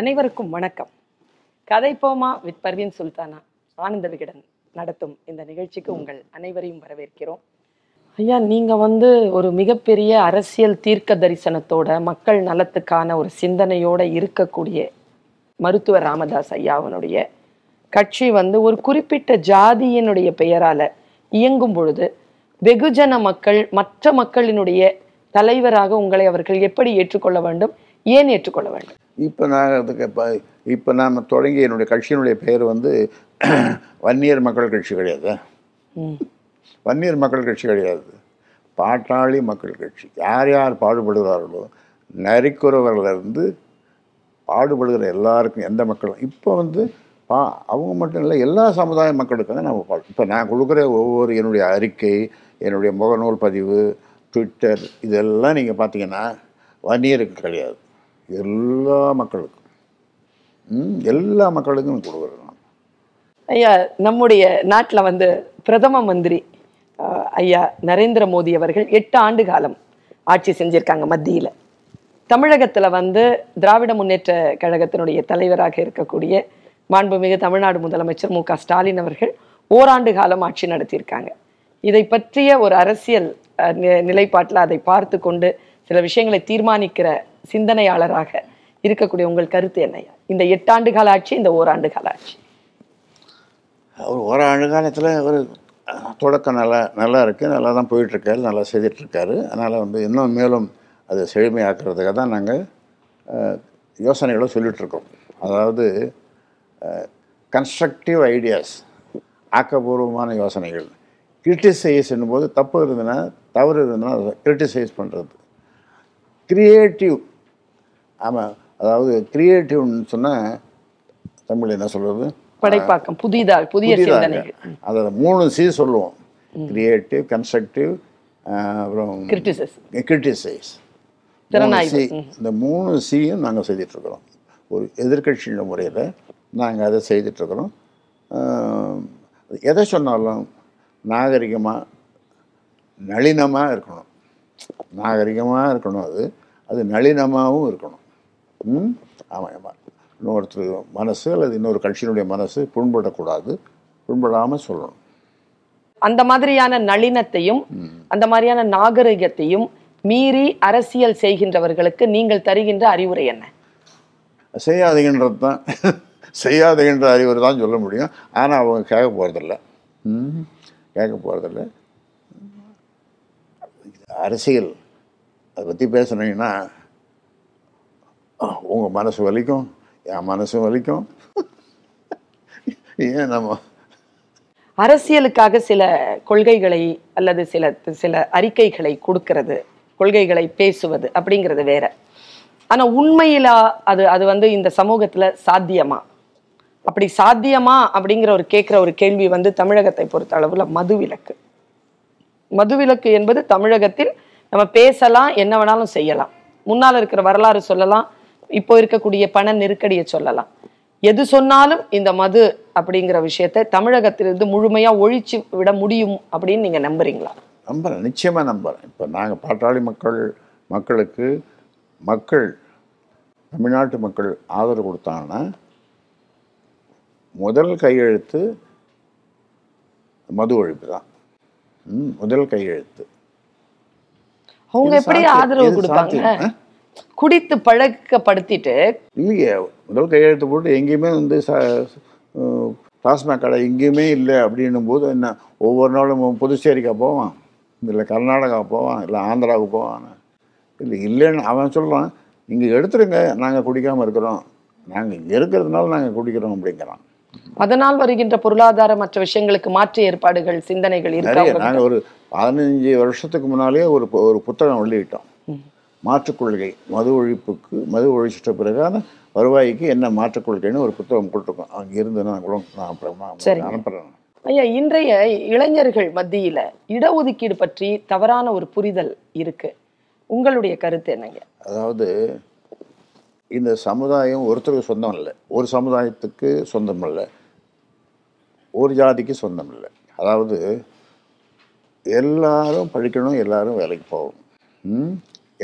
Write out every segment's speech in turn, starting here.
அனைவருக்கும் வணக்கம். கதை போமா வித் பர்வீன் சுல்தானா ஆனந்த விகடன் நடத்தும் இந்த நிகழ்ச்சிக்கு உங்கள் அனைவரையும் வரவேற்கிறோம். ஐயா நீங்க வந்து ஒரு மிகப்பெரிய அரசியல் தீர்க்க தரிசனத்தோட மக்கள் நலத்துக்கான ஒரு சிந்தனையோட இருக்கக்கூடிய மருத்துவர் ராமதாஸ் ஐயாவனுடைய கட்சி வந்து ஒரு குறிப்பிட்ட ஜாதியினுடைய பெயரால இயங்கும் பொழுது வெகுஜன மக்கள் மற்ற மக்களினுடைய தலைவராக உங்களை அவர்கள் எப்படி ஏற்றுக்கொள்ள வேண்டும் ஏன் ஏற்றுக்கொள்ள வேண்டும்? இப்போ நான் அதுக்கு இப்போ இப்போ நாம் தொடங்கிய என்னுடைய கட்சியினுடைய பெயர் வந்து வன்னியர் மக்கள் கட்சி கிடையாது. வன்னியர் மக்கள் கட்சி கிடையாது. பாட்டாளி மக்கள் கட்சி. யார் யார் பாடுபடுகிறார்களோ நரிக்குறவர்லேருந்து பாடுபடுகிற எல்லாருக்கும் எந்த மக்களும் இப்போ வந்து பா அவங்க மட்டும் இல்லை எல்லா சமுதாய மக்களுக்கும் தான் நம்ம பாடு இப்போ நான் கொடுக்குற ஒவ்வொரு என்னுடைய அறிக்கை என்னுடைய முகநூல் பதிவு ட்விட்டர் இதெல்லாம் நீங்கள் பார்த்தீங்கன்னா வன்னியருக்கு கிடையாது. எல்லா மக்களுக்கும். எல்லா மக்களுக்கும் கொடுக்குறேன் நான் ஐயா நம்முடைய நாட்டில் வந்து பிரதம மந்திரி ஐயா நரேந்திர மோடி அவர்கள் எட்டு ஆண்டு காலம் ஆட்சி செஞ்சுருக்காங்க மத்தியில். தமிழகத்தில் வந்து திராவிட முன்னேற்ற கழகத்தினுடைய தலைவராக இருக்கக்கூடிய மாண்புமிகு தமிழ்நாடு முதலமைச்சர் மு க ஸ்டாலின் அவர்கள் ஓராண்டு காலம் ஆட்சி நடத்தியிருக்காங்க. இதை பற்றிய ஒரு அரசியல் நி- நிலைப்பாட்டில் அதை பார்த்து கொண்டு சில விஷயங்களை தீர்மானிக்கிற சிந்தனையாளராக இருக்கக்கூடிய உங்கள் கருத்து என்னையா இந்த எட்டாண்டு கால ஆட்சி இந்த ஓராண்டு கால ஆட்சி. அவர் ஒரு ஆண்டு காலத்தில் ஒரு தொடக்கம் நல்லா நல்லா இருக்குது நல்லா தான் போயிட்டுருக்காரு நல்லா செய்துட்ருக்காரு அதனால் வந்து இன்னும் மேலும் அதை செழுமையாக்குறதுக்காக தான் நாங்கள் யோசனைகளை சொல்லிகிட்ருக்கோம் அதாவது கன்ஸ்ட்ரக்டிவ் ஐடியாஸ் ஆக்கப்பூர்வமான யோசனைகள். கிரிட்டிசைஸ் போது தப்பு இருந்ததுன்னா தவறு இருந்ததுன்னா அதை கிரிட்டிசைஸ் பண்ணுறது க்ரியேட்டிவ் ஆமாம் அதாவது கிரியேட்டிவ்னு சொன்னால் தமிழ் என்ன சொல்கிறது படைப்பாக்கம் புதிதா புதிய அதை மூணு சி சொல்லுவோம். கிரியேட்டிவ் கன்ஸ்ட்ரக்டிவ் அப்புறம் கிரிட்டிசைஸ் திறனாய்வு. இந்த மூணு சியும் நாங்கள் செய்துட்ருக்குறோம் ஒரு எதிர்கட்சியின் முறையில் நாங்கள் அதை செய்துட்ருக்குறோம் எதை சொன்னாலும் நாகரிகமாக நளினமாக இருக்கணும். நாகரிகமாக இருக்கணும் அது. அது நளினமாகவும் இருக்கணும். ஆமாம் ஆமாம் இன்னொருத்தர் மனசு அல்லது இன்னொரு கட்சியினுடைய மனசு புண்படக்கூடாது. புண்படாமல் சொல்லணும். அந்த மாதிரியான நளினத்தையும் அந்த மாதிரியான நாகரிகத்தையும் மீறி அரசியல் செய்கின்றவர்களுக்கு நீங்கள் தருகின்ற அறிவுரை என்ன? செய்யாதீங்கன்றது தான். செய்யாதீங்கன்ற அறிவுரை தான் சொல்ல முடியும். ஆனால் அவங்க கேட்க போகிறதில்ல ம் கேட்க போகிறதில்ல அரசியல் அதை பற்றி பேசுனீங்கன்னா உங்கள் மனசு வலிக்கும் என் மனசு வலிக்கும் ஏன் நம்ம அரசியலுக்காக சில கொள்கைகளை அல்லது சில சில அறிக்கைகளை கொடுக்கிறது கொள்கைகளை பேசுவது அப்படிங்கிறது வேற. ஆனா உண்மையிலா அது அது வந்து இந்த சமூகத்துல சாத்தியமா? அப்படி சாத்தியமா அப்படிங்கிற ஒரு கேட்குற ஒரு கேள்வி வந்து தமிழகத்தை பொறுத்த அளவுல மதுவிலக்கு. மதுவிலக்கு என்பது தமிழகத்தில் நம்ம பேசலாம் என்ன வேணாலும் செய்யலாம். முன்னால் இருக்கிற வரலாறு சொல்லலாம் இப்போ இருக்கக்கூடிய பண நெருக்கடியை சொல்லலாம். எது சொன்னாலும் இந்த மது அப்படிங்கிற விஷயத்தை தமிழகத்திலிருந்து முழுமையா ஒழிச்சு விட முடியும் அப்படின்னு நீங்க நம்புறீங்களா? நம்புகிறேன் நிச்சயமாக நம்புகிறேன் இப்போ நாங்கள் பாட்டாளி மக்கள் மக்களுக்கு மக்கள் தமிழ்நாட்டு மக்கள் ஆதரவு கொடுத்தாங்கன்னா முதல் கையெழுத்து மது ஒழிப்பு தான். முதல் கையெழுத்து. அவங்க எப்படி. ஆதரவு. ஆ? குடித்து பழக்கப்படுத்திட்டு இல்லையே முதல் கையெழுத்து போட்டு எங்கேயுமே வந்து டாஸ்மாக் கடை எங்கேயுமே இல்லை அப்படின்னும் போது என்ன ஒவ்வொரு நாளும் புதுச்சேரிக்கா போவான்? இல்லை கர்நாடகா போவான்? இல்லை ஆந்திராவுக்கு போவான்? இல்லை இல்லைன்னு அவன் சொல்கிறான் நீங்கள் எடுத்துருங்க நாங்கள் குடிக்காமல் இருக்கிறோம். நாங்கள் இங்கே இருக்கிறதுனால நாங்கள் குடிக்கிறோம் அப்படிங்கிறான். அதனால் வருகின்ற பொருளாதார மற்ற விஷயங்களுக்கு மாற்று ஏற்பாடுகள் சிந்தனைகள் நிறைய? நாங்கள் ஒரு பதினஞ்சு வருஷத்துக்கு முன்னாலே ஒரு ஒரு புத்தகம் வெளியிட்டோம். மாற்றுக் கொள்கை மது ஒழிப்புக்கு மது ஒழிச்சிட்ட பிறகான வருவாய்க்கு என்ன மாற்றுக் கொள்கைன்னு ஒரு புத்தகம் கொடுத்துருக்கோம். அங்கே இருந்து நான் கூட நான் அப்புறமா. அனுப்புகிறேன் ஐயா இன்றைய இளைஞர்கள் மத்தியில இடஒதுக்கீடு பற்றி தவறான ஒரு புரிதல் இருக்கு. உங்களுடைய கருத்து என்னங்க? அதாவது இந்த சமுதாயம் ஒருத்தருக்கு சொந்தம் இல்லை. ஒரு சமுதாயத்துக்கு சொந்தம் இல்லை. ஒரு ஜாதிக்கு சொந்தம் இல்லை. அதாவது எல்லாரும் படிக்கணும் எல்லாரும் வேலைக்கு போகணும். ம்?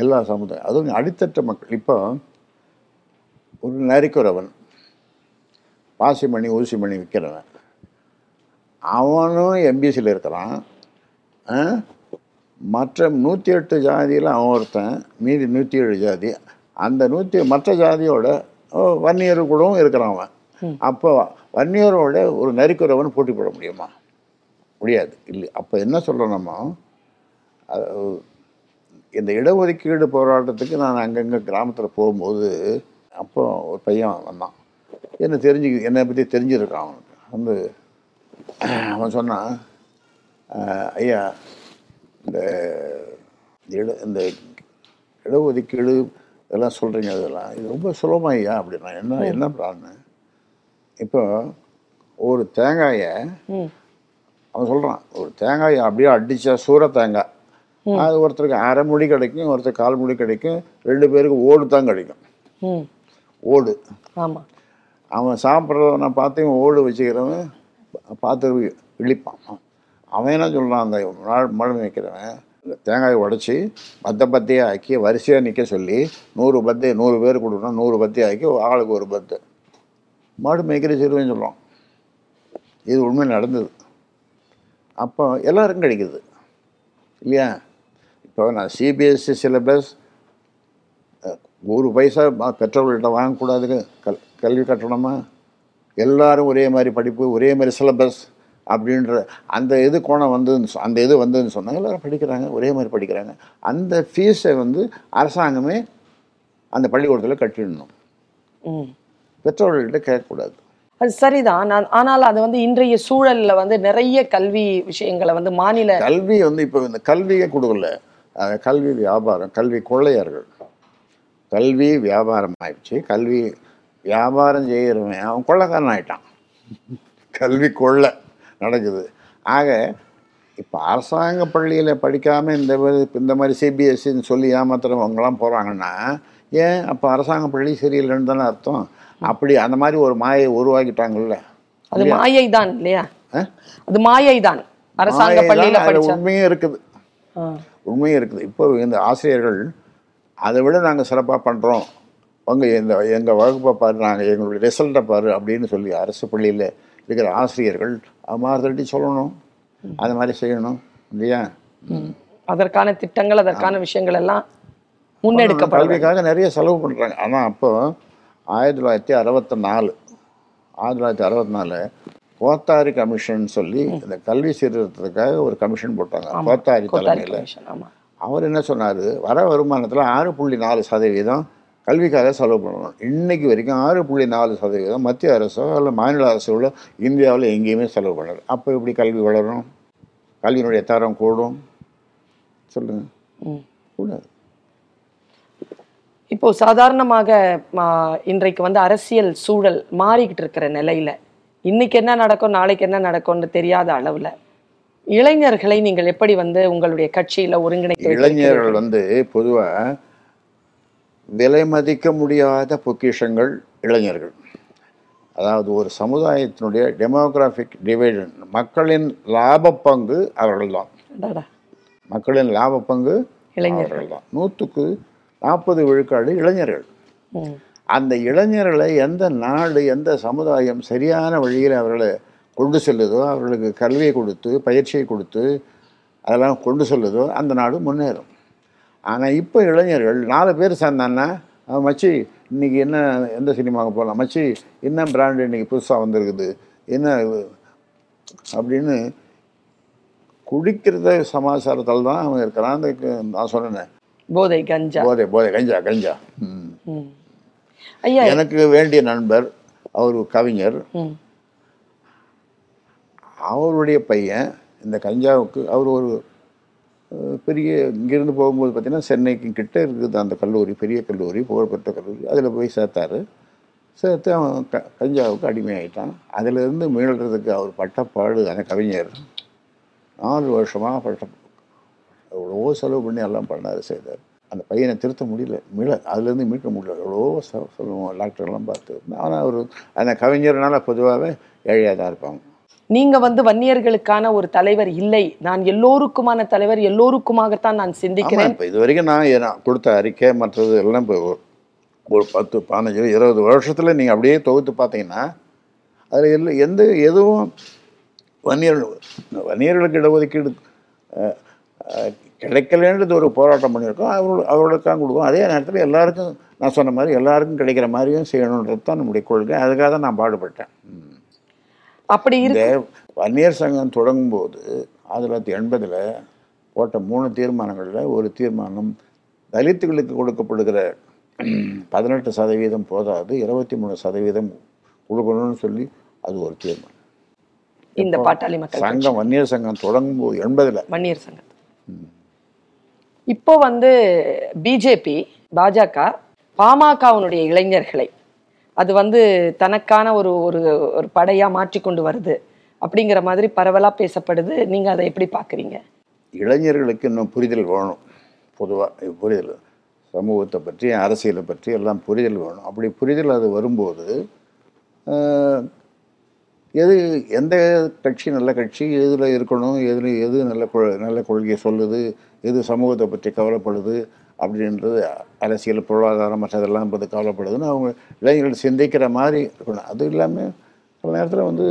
எல்லா சமுதாயம் அதுவும் அடித்தட்ட மக்கள். இப்போ ஒரு நரிக்குறவன் பாசிமணி ஊசிமணி விற்கிறவன் அவனும் எம்பிசியில் இருக்கிறான்? மற்ற நூற்றி எட்டு ஜாதியில் அவன் ஒருத்தன் மீதி நூற்றி ஏழு ஜாதி. அந்த நூற்றி மற்ற ஜாதியோட வன்னியர் கூடவும் இருக்கிறான் அவன். அப்போ வன்னியரோட ஒரு நரிக்குறவன் போட்டி போட முடியுமா? முடியாது. இல்லை அப்போ என்ன சொல்லணுமோ இந்த இடஒதுக்கீடு போராட்டத்துக்கு நான் அங்கங்கே கிராமத்தில் போகும்போது அப்போ ஒரு பையன் வந்தான். என்ன தெரிஞ்சு என்னை பற்றி தெரிஞ்சிருக்கான் அவனுக்கு. வந்து அவன் சொன்னான் "ஆஹ், ஐயா இந்த இட இந்த இடஒதுக்கீடு இதெல்லாம் சொல்கிறீங்க இதெல்லாம். இது ரொம்ப சுலபம் ஐயா அப்படின்னா என்ன என்ன பிளான்னு இப்போ ஒரு தேங்காயை அவன் சொல்கிறான் ஒரு தேங்காயை அப்படியே அடித்தா சூற தேங்காய். அது ஒருத்தருக்கு அரை முடி கிடைக்கும் ஒருத்தருக்கு கால் முடி கிடைக்கும் ரெண்டு பேருக்கு ஓடு தான் கிடைக்கும். ஓடு. ஆமா. அவன் சாப்பிட்றவனை பார்த்து இவன் ஓடு வச்சுக்கிறவன் பார்த்து இழிப்பான். அவன் என்ன சொல்கிறான் அந்த நாள் மழை வைக்கிறவன் தேங்காயை உடச்சி பத்த பத்தியாக ஆக்கி வரிசையாக நிற்க சொல்லி நூறு பத்து நூறு பேர் கொடுக்கணும் நூறு பத்தி ஆக்கி ஆளுக்கு ஒரு பத்து. மாடு மேய்க்கிற சிறுவன் சொல்லுவான் இது உண்மை நடந்தது. அப்போ எல்லாருக்கும் கிடைக்குது. இல்லையா? இப்போ நான் சிபிஎஸ்சி சிலபஸ் ஒரு பைசா பெற்றோர்கள்ட்ட வாங்கக்கூடாது கல் கல்வி கட்டணமா? எல்லாரும் ஒரே மாதிரி படிப்பு ஒரே மாதிரி சிலபஸ் அப்படின்ற அந்த இது கோணம் வந்ததுன்னு சொ- அந்த இது வந்ததுன்னு சொன்னாங்க எல்லாரும் படிக்கிறாங்க ஒரே மாதிரி படிக்கிறாங்க. அந்த ஃபீஸை வந்து அரசாங்கமே அந்த பள்ளிக்கூடத்தில் கட்டிடணும். ம். பெற்றோர்கள்ட்ட கேட்கக்கூடாது. அது சரிதான். நான் ஆனால் அது வந்து இன்றைய சூழல்ல வந்து நிறைய கல்வி விஷயங்களை வந்து மாநில கல்வி வந்து இப்போ இந்த கல்வியை கொடுக்கல. கல்வி வியாபாரம் கல்வி கொள்ளையர்கள். கல்வி வியாபாரம் ஆயிடுச்சு கல்வி வியாபாரம் செய்கிறவன் அவன் கொள்ளைக்காரன் ஆயிட்டான். கல்வி கொள்ளை நடக்குது. ஆக இப்போ அரசாங்க பள்ளியில் படிக்காமல் இந்த மாதிரி இந்த மாதிரி சிபிஎஸ்சின்னு சொல்லி ஏமாத்துறவங்கலாம் போகிறாங்கன்னா ஏன் அப்போ அரசாங்க பள்ளி சரியில்லைன்னு தானே அர்த்தம்? அப்படி அந்த மாதிரி ஒரு மாயை உருவாக்கிட்டாங்கல்ல. அது மாயை தான் இல்லையா? அது மாயை தான் அரசாங்க பள்ளியில உண்மையும் இருக்குது. உண்மையும் இருக்குது. இப்போ இந்த ஆசிரியர்கள் அதை விட நாங்கள் சிறப்பாக பண்ணுறோம் உங்கள் இந்த எங்கள் வகுப்பை பாரு நாங்கள் எங்களுடைய ரிசல்ட்டை பாரு அப்படின்னு சொல்லி அரசு பள்ளியில் இருக்கிற ஆசிரியர்கள் மாறுதட்டி சொல்லணும். அது மாதிரி செய்யணும். இல்லையா? அதற்கான திட்டங்கள் அதற்கான விஷயங்கள் எல்லாம் வேண்டும். கல்விக்காக நிறைய செலவு பண்ணுறாங்க ஆனால் அப்போ ஆயிரத்தி தொள்ளாயிரத்தி அறுபத்தி நாலு ஆயிரத்தி தொள்ளாயிரத்தி அறுபத்தி நாலு கோத்தாரி கமிஷன் சொல்லி இந்த கல்வி சீர்திருத்தத்துக்காக ஒரு கமிஷன் போட்டாங்க. கோத்தாரி தலைமையில். அவர் என்ன சொன்னார்? வர வருமானத்தில் ஆறு புள்ளி நாலு சதவீதம் கல்விக்காக செலவு பண்ணணும். இன்னைக்கு வரைக்கும் ஆறு புள்ளி நாலு சதவீதம் மத்திய அரசோ இல்லை மாநில அரசோ இந்தியாவில் எங்கேயுமே செலவு பண்ணல. அப்போ எப்படி கல்வி வளரும்? கல்வியினுடைய தரம் கூடும். சொல்லுங்க. ம். கூடாது. இப்போ சாதாரணமாக இன்றைக்கு வந்து அரசியல் சூழல் மாறிக்கிட்டு இருக்கிற நிலையில இன்னைக்கு என்ன நடக்கும் நாளைக்கு என்ன நடக்கும்னு தெரியாத அளவுல இளைஞர்களை நீங்கள் எப்படி வந்து உங்களுடைய கட்சியில ஒருங்கிணைக்க இளைஞர்கள் வந்து பொதுவாக விலை மதிக்க முடியாத பொக்கிஷங்கள் இளைஞர்கள் அதாவது ஒரு சமுதாயத்தினுடைய டெமோகிராஃபிக் டிவைடன் மக்களின் லாப பங்கு அவர்கள்தான். மக்களின் லாப பங்கு இளைஞர்கள். அவர்கள்தான் நூற்றுக்கு நாற்பது விழுக்காடு இளைஞர்கள். அந்த இளைஞர்களை எந்த நாடு எந்த சமுதாயம் சரியான வழியில் அவர்களை கொண்டு செல்லுதோ அவர்களுக்கு கல்வியை கொடுத்து பயிற்சியை கொடுத்து அதெல்லாம் கொண்டு செல்லுதோ அந்த நாடு முன்னேறும். ஆனால் இப்போ இளைஞர்கள் நாலு பேர் சேர்ந்தான்னா "அஹ் மச்சி இன்னைக்கு என்ன எந்த சினிமாவுக்கு போகலாம் மச்சி என்ன பிராண்டு இன்னைக்கு புதுசாக வந்திருக்குது? என்ன இது?" அப்படின்னு குடிக்கிறத சமாச்சாரத்தில் தான் அவன் இருக்கிறான். அந்த நான் சொன்னேன். போதை கஞ்சா. போதை போதை கஞ்சா கஞ்சா. ம். எனக்கு வேண்டிய நண்பர் அவர் கவிஞர். அவருடைய பையன் இந்த கஞ்சாவுக்கு அவர் ஒரு பெரிய இங்கேருந்து போகும்போது பார்த்தீங்கன்னா சென்னைக்கு கிட்ட இருக்குது அந்த கல்லூரி பெரிய கல்லூரி புகழ்பெற்ற கல்லூரி. அதில் போய் சேர்த்தாரு. சேர்த்து அவன் க கஞ்சாவுக்கு அடிமையாயிட்டான். அதிலிருந்து மீள்றதுக்கு அவர் பட்டப்பாடு அந்த கவிஞர். நாலு வருஷமாக பட்ட எவ்வளவோ செலவு பண்ணி எல்லாம் பண்ணார் செய்தார். அந்த பையனை திருத்த முடியல மீள அதுலேருந்து மீட்க முடியல. எவ்வளவோ செ- சொல்லுவோம் டாக்டர்லாம் பார்த்து. ஆனால் அவர் அந்த கவிஞர்னால பொதுவாகவே ஏழையாக தான் இருப்பாங்க. நீங்க வந்து வன்னியர்களுக்கான ஒரு தலைவர் இல்லை. நான் எல்லோருக்குமான தலைவர் எல்லோருக்குமாகத்தான் நான் சிந்திக்கிறேன். இப்போ இது வரைக்கும் நான் கொடுத்த அறிக்கை மற்றது எல்லாம் இப்போ ஒரு பத்து பதினஞ்சு இருபது வருஷத்தில் நீங்கள் அப்படியே தொகுத்து பார்த்தீங்கன்னா அதில் எல்ல எந்த எதுவும் வன்னியர் வன்னியர்களுக்கு இடஒதுக்கீடு கிடைக்கலன்றது ஒரு போராட்டம் பண்ணியிருக்கோம். அவர்கள் அவர்களுக்காக கொடுக்கும் அதே நேரத்தில் எல்லாருக்கும் நான் சொன்ன மாதிரி எல்லாருக்கும் கிடைக்கிற மாதிரியும் செய்யணுன்றது தான் நம்முடைய கொள்கை. அதுக்காக தான் நான் பாடுபட்டேன். அப்படி இந்த வன்னியர் சங்கம் தொடங்கும்போது ஆயிரத்தி தொள்ளாயிரத்தி எண்பதில் போட்ட மூணு தீர்மானங்களில் ஒரு தீர்மானம் தலித்துகளுக்கு கொடுக்கப்படுகிற பதினெட்டு சதவீதம் போதாது இருபத்தி மூணு சதவீதம் கொடுக்கணும்னு சொல்லி அது ஒரு தீர்மானம். இந்த பாட்டாளி மக்கள். சங்கம் வன்னியர் சங்கம் தொடங்கும்போது எண்பதில் வன்னியர் சங்கத்து இப்போ வந்து பிஜேபி பாஜக பாமகவுனுடைய இளைஞர்களை அது வந்து தனக்கான ஒரு ஒரு ஒரு படையாக மாற்றிக்கொண்டு வருது அப்படிங்கிற மாதிரி பரவலாக பேசப்படுது. நீங்கள் அதை எப்படி பார்க்குறீங்க? இளைஞர்களுக்கு இன்னும் புரிதல் வேணும். பொதுவாக புரிதல். சமூகத்தை பற்றி அரசியலை பற்றி எல்லாம் புரிதல் வேணும். அப்படி புரிதல் அது வரும்போது எது எந்த கட்சி நல்ல கட்சி எதில் இருக்கணும் எதில் எது நல்ல கொ- நல்ல கொள்கையை சொல்லுது எது சமூகத்தை பற்றி கவலைப்படுது அப்படின்றது அரசியல் பொருளாதாரம் மற்றதெல்லாம் பற்றி கவலைப்படுதுன்னு அவங்க இளைஞர்கள் சிந்திக்கிற மாதிரி இருக்கணும். அது இல்லாமல் சில நேரத்தில் வந்து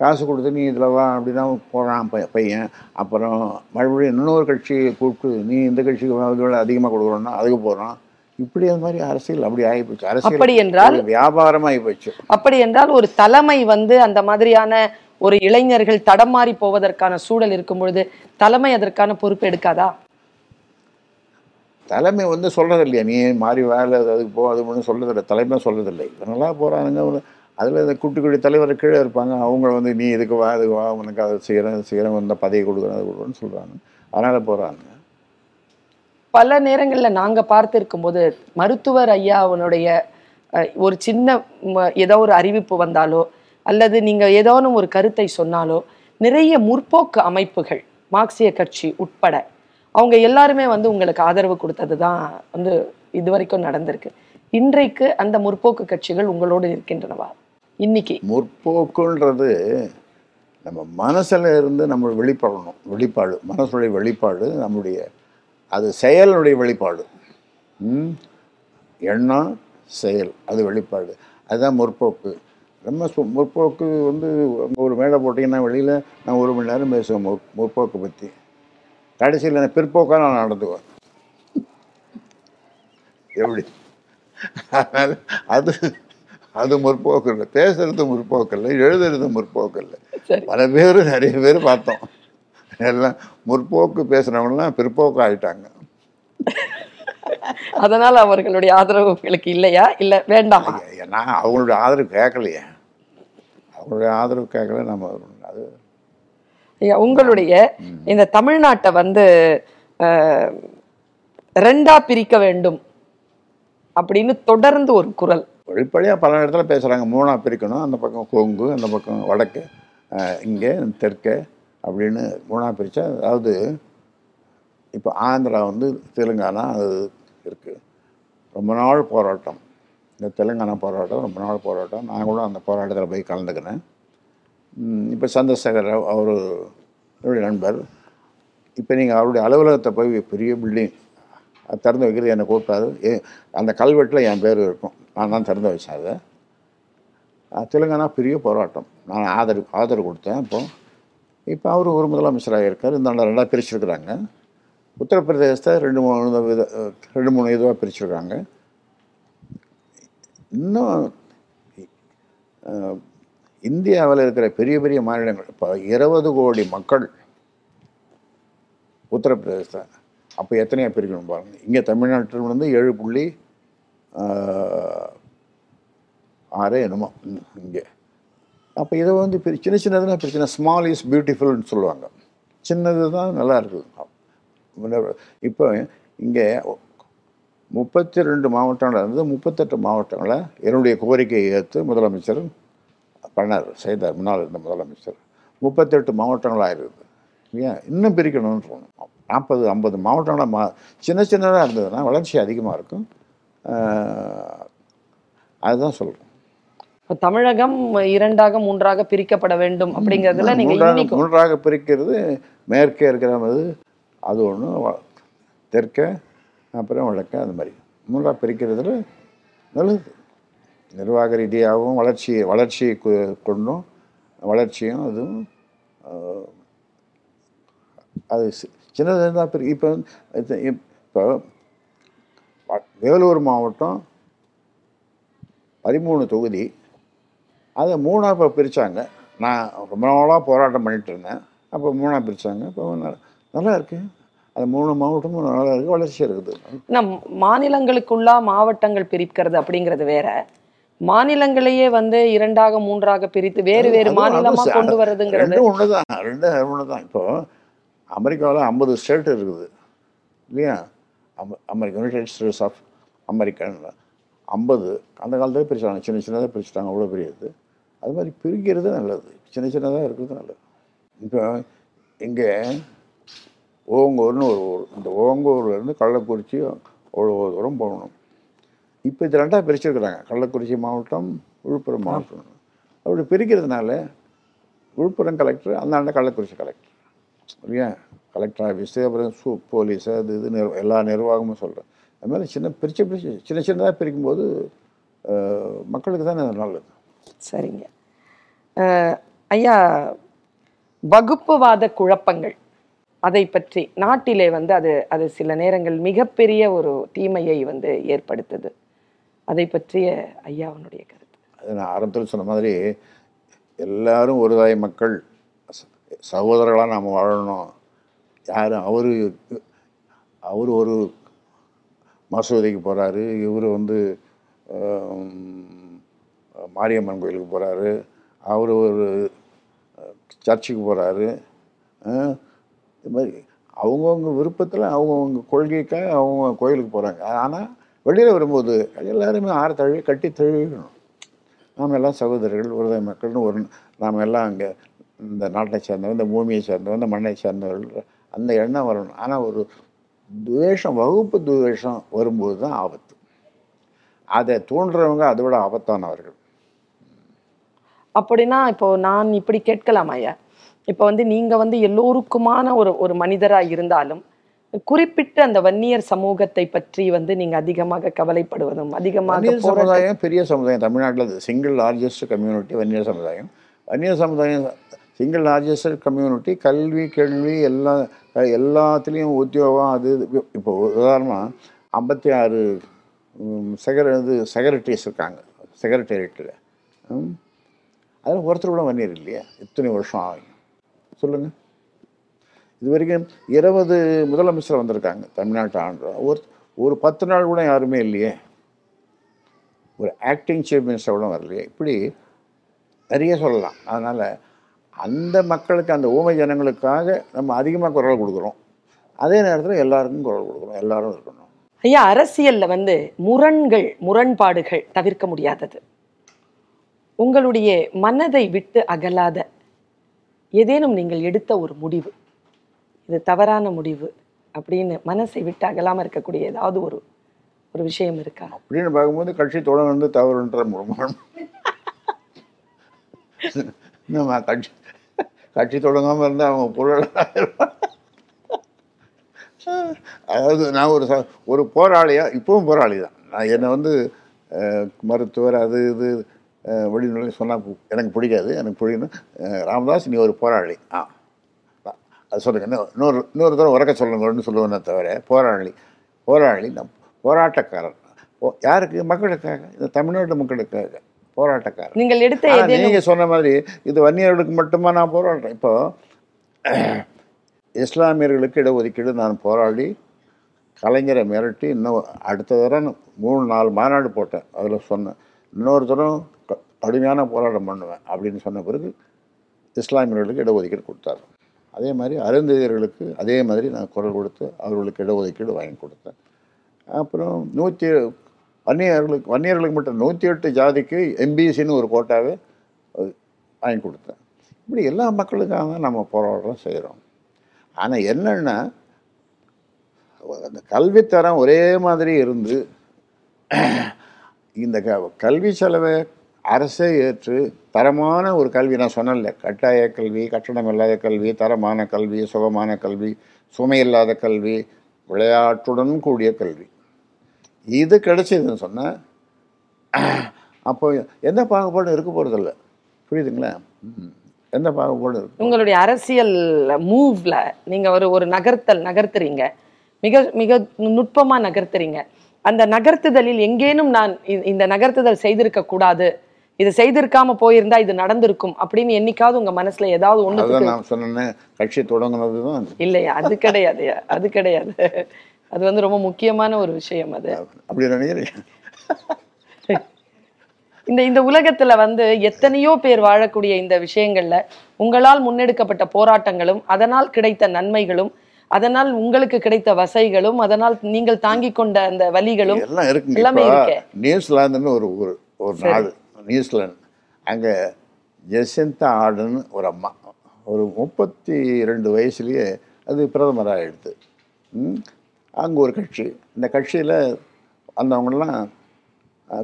காசு கொடுத்து நீ இதில் வா அப்படின்னா போகிறான் பை பையன். அப்புறம் மறுபடியும் இன்னொரு கட்சியை கூப்பிட்டு நீ இந்த கட்சிக்கு அதிகமாக கொடுக்குறோன்னா அதுக்கு போகிறான் இப்படி அது மாதிரி அரசியல் அப்படி ஆகிப்போச்சு. அப்படி அரசியல் என்றால் ஒரு வியாபாரமாகி போச்சு. அப்படி என்றால் ஒரு தலைமை வந்து அந்த மாதிரியான ஒரு இளைஞர்கள் தடமாறி போவதற்கான சூழல் இருக்கும் பொழுது தலைமை அதற்கான பொறுப்பு எடுக்காதா? தலைமை வந்து சொல்கிறது இல்லையா நீ மாறி வேலை அதுக்கு போ அது ஒன்றும் சொல்கிறதில்ல தலைமை சொல்கிறதில்லை இவங்களா போகிறானுங்க அதில் இந்த குட்டி குட்டி தலைவர் கீழே இருப்பாங்க. அவங்க வந்து நீ இதுக்கு வா இதுக்கு வா உனக்கு அதை செய்கிறேன் செய்கிறேன் இந்த பதவி கொடுக்குறேன் அது கொடுக்குறேன்னு சொல்கிறாங்க அதனால் போகிறாங்க பல நேரங்கள்ல நாங்க பார்த்திருக்கும் போது மருத்துவர் ஐயா அவனுடைய ஒரு சின்ன ஏதோ ஒரு அறிவிப்பு வந்தாலோ அல்லது நீங்கள் ஏதோனும் ஒரு கருத்தை சொன்னாலோ நிறைய முற்போக்கு அமைப்புகள் மார்க்சிய கட்சி உட்பட அவங்க எல்லாருமே வந்து உங்களுக்கு ஆதரவு கொடுத்தது தான் வந்து இது வரைக்கும் நடந்திருக்கு. இன்றைக்கு அந்த முற்போக்கு கட்சிகள் உங்களோடு இருக்கின்றனவா? இன்னைக்கு. முற்போக்குன்றது நம்ம மனசில் இருந்து நம்ம வெளிப்படணும். வெளிப்பாடு. மனசுடைய வெளிப்பாடு நம்முடைய அது செயலுடைய வெளிப்பாடு. எண்ணம் செயல். அது வெளிப்பாடு. அதுதான் முற்போக்கு. நம்ம முற்போக்கு வந்து அங்கே ஒரு மேடை போட்டிங்கன்னா வெளியில் நான் ஒரு மணி நேரம் பேசுவேன் முற் முற்போக்கு பற்றி கடைசியில் நான் பிற்போக்காக நான் நடந்துக்குவேன். எப்படி? அதனால அது அது முற்போக்கு இல்லை. பேசுறது முற்போக்கு இல்லை. எழுதுறது முற்போக்கு இல்லை. பல பேர் நிறைய பேர் பார்த்தோம். எல்லாம் முற்போக்கு பேசுனவங்கலாம் பிற்போக்கு ஆயிட்டாங்க. அதனால அவர்களுடைய ஆதரவு உங்களுக்கு இல்லையா? இல்ல வேண்டாமா? நான் அவங்களுடைய ஆதரவு கேட்கலையே. அவங்களுடைய ஆதரவு கேட்கல நம்ம அது உங்களுடைய இந்த தமிழ்நாட்டை வந்து ரெண்டா பிரிக்க வேண்டும் அப்படின்னு தொடர்ந்து ஒரு குரல். வெளிப்படையாக பல இடத்துல பேசுகிறாங்க மூணாக பிரிக்கணும். அந்த பக்கம் கொங்கு அந்த பக்கம் வடக்கு இங்கே தெற்கு அப்படின்னு மூணாக பிரித்தா அதாவது இப்போ ஆந்திரா வந்து தெலுங்கானா அது இருக்குது ரொம்ப நாள் போராட்டம். இந்த தெலுங்கானா போராட்டம் ரொம்ப நாள் போராட்டம். நான் கூட அந்த போராட்டத்தில் போய் கலந்துக்கினேன். இப்போ சந்திரசேகர் ராவ் அவர் என்னுடைய நண்பர். இப்போ நீங்கள் அவருடைய அலுவலகத்தை போய் பெரிய பில்டிங் அது திறந்து வைக்கிறது என்னை கூப்பிட்டாரு. ஏ அந்த கல்வெட்டில் என் பேர் இருக்கும். நான் தான் திறந்து வச்சேன் அதை. தெலுங்கானா பெரிய போராட்டம். நான் ஆதரவு ஆதரவு கொடுத்தேன். இப்போது இப்போ அவர் ஒரு முதலமைச்சராக இருக்கார். இந்த ரெண்டாக பிரிச்சிருக்கிறாங்க. உத்தரப்பிரதேசத்தை ரெண்டு மூணு வித ரெண்டு மூணு இதுவாக பிரிச்சுருக்காங்க இன்னும் இந்தியாவில் இருக்கிற பெரிய பெரிய மாநிலங்கள் இப்போ இருபது கோடி மக்கள் உத்தரப்பிரதேசத்தை அப்போ எத்தனையா பிரிக்கணும் பாருங்கள் இங்கே தமிழ்நாட்டில் வந்து ஏழு புள்ளி ஆறு என்னமோ இங்கே. அப்போ இதை வந்து பிரி சின்ன சின்னதுனா பிரச்சனை ஸ்மால் இஸ் பியூட்டிஃபுல்னு சொல்லுவாங்க. சின்னது தான் நல்லா இருக்குது. இப்போ இங்கே முப்பத்தி ரெண்டு மாவட்டங்கள் இருந்து முப்பத்தெட்டு மாவட்டங்களை என்னுடைய கோரிக்கையை ஏற்று முதலமைச்சர் பண்ணார் செய்தார் முன்னாள் இருந்த முதலமைச்சர். முப்பத்தெட்டு மாவட்டங்களாக இருக்குது. இல்லையா? இன்னும் பிரிக்கணும்னு சொல்லணும் நாற்பது ஐம்பது மாவட்டங்களாக மா சின்ன சின்னதாக இருந்ததுன்னா வளர்ச்சி அதிகமாக இருக்கும். அதுதான் சொல்கிறேன் இப்ப தமிழகம் இரண்டாக மூன்றாக பிரிக்கப்பட வேண்டும் அப்படிங்கறதுல நீங்க மூன்றாக பிரிக்கிறது மேற்கே இருக்கிற அது ஒன்று தெற்க அப்புறம் வடக்க அது மாதிரி. மூன்றாக பிரிக்கிறதுல நல்லது. நிர்வாக ரீதியாகவும் வளர்ச்சி வளர்ச்சியை கொ- கொண்டும் வளர்ச்சியும் அதுவும் அது சி- சின்னதாக இருந்தால் பிரி இப்போ இப்போ வேலூர் மாவட்டம் பதிமூணு தொகுதி. அதை மூணாக இப்போ பிரித்தாங்க நான் ரொம்ப நாளாக போராட்டம் பண்ணிகிட்டு இருந்தேன். அப்போ மூணாக பிரித்தாங்க இப்போ நல்லா இருக்கு அது மூணு மாவட்டமும் நல்லா இருக்குது வளர்ச்சி இருக்குது. நம் மாநிலங்களுக்குள்ளா மாவட்டங்கள் பிரிக்கிறது அப்படிங்கிறது வேற. மாநிலங்களையே வந்து இரண்டாக மூன்றாக பிரித்து வேறு வேறு அதுவும் மாநிலமா அது கொண்டு வர்றதுங்கிறது ரெண்டும் ஒன்று தான் ரெண்டு ஒன்று தான் இப்போ அமெரிக்காவில் ஐம்பது ஸ்டேட் இருக்குது. இல்லையா? அம America United States of American ஐம்பது. அந்த காலத்தில் பிரிச்சாங்க. சின்ன சின்னதாக பிரிச்சுட்டாங்க. அவ்வளோ பெரியது. அது மாதிரி பிரிக்கிறது நல்லது. சின்ன சின்னதாக இருக்கிறது நல்லது. இப்போ இங்கே ஓங்கூர்னு ஒரு ஊர். இந்த ஓங்கூர்லேருந்து கள்ளக்குறிச்சி அவ்வளோ தூரம் போகணும். இப்போ இது ரெண்டாக பிரிச்சிருக்கிறாங்க. கள்ளக்குறிச்சி மாவட்டம் விழுப்புரம் மாவட்டம். அப்படி பிரிக்கிறதுனால விழுப்புரம் கலெக்டர் அந்தாண்ட கள்ளக்குறிச்சி கலெக்டர். இல்லையா கலெக்டர் ஆஃபீஸு அப்புறம் சூ போலீஸ் அது இது நிர்வ எல்லா நிர்வாகமும் சொல்கிறேன் அது மாதிரி சின்ன பிரித்து பிரித்து சின்ன சின்னதாக பிரிக்கும்போது மக்களுக்கு தானே அது நல்லது. சரிங்க. ஐயா வகுப்புவாத குழப்பங்கள். அதை பற்றி நாட்டிலே வந்து அது அது சில நேரங்கள் மிகப்பெரிய ஒரு தீமையை வந்து ஏற்படுத்துது. அதை பற்றிய ஐயாவனுடைய கருத்து. அது நான் ஆரம்பத்தில் சொன்ன மாதிரி எல்லாரும் ஒரு தாய் மக்கள் சகோதரர்களாக நாம் வாழணும். யாரும் அவர் அவர் ஒரு மசூதிக்கு போகிறாரு இவர் வந்து மாரியம்மன் கோயிலுக்கு போகிறாரு அவர் ஒரு சர்ச்சுக்கு போகிறாரு இது மாதிரி அவங்கவுங்க விருப்பத்தில் அவங்கவுங்க கொள்கைக்காக அவங்க கோயிலுக்கு போகிறாங்க ஆனால் வெளியில் வரும்போது எல்லாருமே ஆற தழுவி கட்டி தழுவிக்கணும் நாம் எல்லாம் சகோதரர்கள் ஒருதாய் மக்கள்னு ஒரு நாம் எல்லாம் அங்கே இந்த நாட்டை சேர்ந்தவன் இந்த பூமியை சேர்ந்தவன் இந்த மண்ணை சேர்ந்தவர்கள் அந்த எண்ணம் வரணும். ஆனால் ஒரு துவேஷம் வகுப்பு துவேஷம் வரும்போது தான் ஆபத்து. அதை தூண்டுறவங்க அதை விட ஆபத்தானவர்கள். அப்படின்னா இப்போ நான் இப்படி கேட்கலாம் ஐயா. இப்போ வந்து நீங்க வந்து எல்லோருக்குமான ஒரு ஒரு மனிதரா இருந்தாலும் குறிப்பிட்ட அந்த வன்னியர் சமூகத்தை பற்றி வந்து நீங்க அதிகமாக கவலைப்படுவதும் அதிகமாக சமுதாயம் பெரிய சமுதாயம். தமிழ்நாட்டில் சிங்கிள் லார்ஜஸ்ட் கம்யூனிட்டி வன்னியர் சமுதாயம். வன்னியர் சமுதாயம் சிங்கிள் லார்ஜஸ்ட் கம்யூனிட்டி கல்வி கேள்வி எல்லா எல்லாத்துலேயும் உத்தியோகம் அது. இப்போ உதாரணமாக ஐம்பத்தி ஆறு செகர இது செக்ரட்டரிஸ் இருக்காங்க செக்ரட்டேரியட்டில் அதில் ஒருத்தர் கூட வன்னியர் இல்லையா. இத்தனை வருஷம் ஆகும் சொல்லுங்கள் இது வரைக்கும் இருபது முதலமைச்சர் வந்திருக்காங்க தமிழ்நாட்டு ஆண்டு. ஒரு ஒரு பத்து நாள் கூட யாருமே இல்லையே. ஒரு ஆக்டிங் சீஃப் மினிஸ்டர் கூட வரலையே. இப்படி நிறைய சொல்லலாம். அதனால் அந்த மக்களுக்கு அந்த ஊமை ஜனங்களுக்காக நம்ம அதிகமாக குரல் கொடுக்குறோம். அதே நேரத்தில் எல்லாருக்கும் குரல் கொடுக்குறோம். எல்லாரும் இருக்கணும். ஐயா அரசியலில் வந்து முரண்கள் முரண்பாடுகள் தவிர்க்க முடியாதது. உங்களுடைய மனதை விட்டு அகலாத ஏதேனும் நீங்கள் எடுத்த ஒரு முடிவு இது தவறான முடிவு அப்படின்னு மனசை விட்டு அகலாமல் இருக்கக்கூடிய ஏதாவது ஒரு ஒரு விஷயம் இருக்கா? அப்படின்னு பார்க்கும்போது கட்சி தொடர்ந்து தவறுன்ற முழுமான் நம்ம கட்சி கட்சி தொடங்காமல் இருந்தால் அவங்க புகழ் அதாவது நான் ஒரு ச- ஒரு போராளியா இப்பவும் போராளி தான் நான் என்னை வந்து மருத்துவர் அது இது வெளிநிலை சொன்னால் எனக்கு பிடிக்காது. எனக்கு பிடிக்கணும் ராமதாஸ் நீ ஒரு போராளி. ஆ. அது சொல்லுங்க. இன்னொரு இன்னொரு தடவை உறக்க சொல்லுங்கன்னு சொல்லுவேனே தவிர போராளி. போராளி நம் போராட்டக்காரர். ஓ- யாருக்கு? மக்களுக்காக. இந்த தமிழ்நாட்டு மக்களுக்காக. போராட்டக்காரர். நீங்கள் எடுத்த ஆனா, ஏதேனும் நீங்க சொன்ன மாதிரி இது வன்னியர்களுக்கு மட்டுமா நான் போராடுறேன்? இப்போ இஸ்லாமியர்களுக்கு இடஒதுக்கீடு நான் போராடி கலைஞரை மிரட்டி இன்னும் அடுத்த தரம் மூணு நாலு மாநாடு போட்டேன். அதில் சொன்னேன் இன்னொரு தரம் க- கடுமையான போராட்டம் பண்ணுவேன் அப்படின்னு சொன்ன பிறகு இஸ்லாமியர்களுக்கு இடஒதுக்கீடு கொடுத்தார். அதே மாதிரி அருந்ததியர்களுக்கு அதே மாதிரி நான் குரல் கொடுத்து அவர்களுக்கு இடஒதுக்கீடு வாங்கி கொடுத்தேன். அப்புறம் நூற்றி வன்னியர்களுக்கு வன்னியர்களுக்கு மட்டும் நூற்றி எட்டு ஜாதிக்கு எம்பிசின்னு ஒரு கோட்டாவே வாங்கி கொடுத்தேன். இப்படி எல்லா மக்களுக்காக தான் நம்ம போராட்டம் செய்கிறோம் ஆனால் என்னென்னா அந்த கல்வித்தரம் ஒரே மாதிரி இருந்து இந்த க கல்வி செலவை அரசே ஏற்று தரமான ஒரு கல்வி நான் சொன்னல கட்டாய கல்வி கட்டணம் இல்லாத கல்வி தரமான கல்வி சுகமான கல்வி சுமையில்லாத கல்வி விளையாட்டுடன் கூடிய கல்வி. இது கிடைச்சதுன்னு சொன்னால் அப்போ எந்த பாகுபாடும் இருக்க போகிறதில்ல புரியுதுங்களா? எந்த பாகுபாடும் இருக்கு உங்களுடைய அரசியல் மூவ்ல நீங்கள் ஒரு ஒரு நகர்த்தல் நகர்த்துறீங்க. மிக மிக நுட்பமாக நகர்த்துறீங்க. அந்த நகர்த்துதலில் எங்கேனும் நான் இந்த நகர்த்துதல் செய்திருக்க கூடாது. இது செய்திருக்காம போயிருந்தா இது நடந்திருக்கும் அப்படின்னு என்னைக்காவது உங்க மனசுல ஏதாவது ஒண்ணு நான் சொன்னேன் கட்சி தொடங்குனது தான் இல்லையா அது கிடையாது அது கிடையாது. அது வந்து ரொம்ப முக்கியமான ஒரு விஷயம் அது. அப்படி நினைக்கிறேன். இந்த இந்த உலகத்துல வந்து எத்தனையோ பேர் வாழக்கூடிய இந்த விஷயங்கள்ல உங்களால் முன்னெடுக்கப்பட்ட போராட்டங்களும் அதனால் கிடைத்த நன்மைகளும் அதனால் உங்களுக்கு கிடைத்த வசைகளும் அதனால் நீங்கள் தாங்கிக் கொண்ட அந்த வலிகளும் எல்லாம் இருக்கே. நியூசிலாந்துன்னு ஒரு ஒரு நாடு. நியூசிலாந்து. அங்கே ஜெசிந்தா ஆடுன்னு ஒரு அம்மா. ஒரு முப்பத்தி ரெண்டு வயசுலேயே அது பிரதமராக ஆகிடுது அங்கே ஒரு கட்சி. இந்த கட்சியில் அந்தவங்கெல்லாம்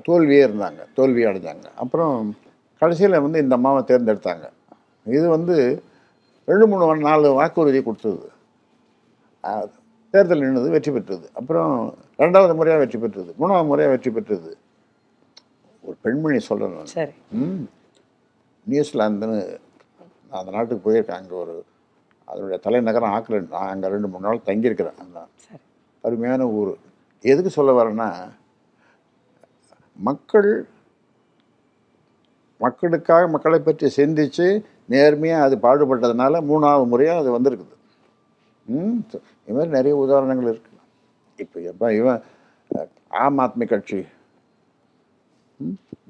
தோல்வியே இருந்தாங்க. தோல்வி அடைஞ்சாங்க. அப்புறம் கடைசியில் வந்து இந்த அம்மாவை தேர்ந்தெடுத்தாங்க. இது வந்து ரெண்டு மூணு நாலு வாக்குறுதி கொடுத்தது. தேர்தல் நின்றது வெற்றி பெற்றது. அப்புறம் ரெண்டாவது முறையாக வெற்றி பெற்றது. மூணாவது முறையாக வெற்றி பெற்றது. ஒரு பெண்மணி நான். சரி. ம். நியூசிலாந்துன்னு நான் அந்த நாட்டுக்கு போயிருக்கேன். அங்கே ஒரு அதனுடைய தலைநகரம் ஆக்லண்ட். நான் அங்கே ரெண்டு மூணு நாள் தங்கியிருக்கிறேன். அந்த சரி. அருமையான ஊர். எதுக்கு சொல்ல வரேன்னா மக்கள் மக்களுக்காக மக்களை பற்றி சிந்திச்சு நேர்மையாக அது பாடுபட்டதுனால மூணாவது முறையாக அது வந்திருக்குது. ம். இது மாதிரி நிறைய உதாரணங்கள் இருக்கு. இப்போ எப்போ இவன் ஆம் ஆத்மி கட்சி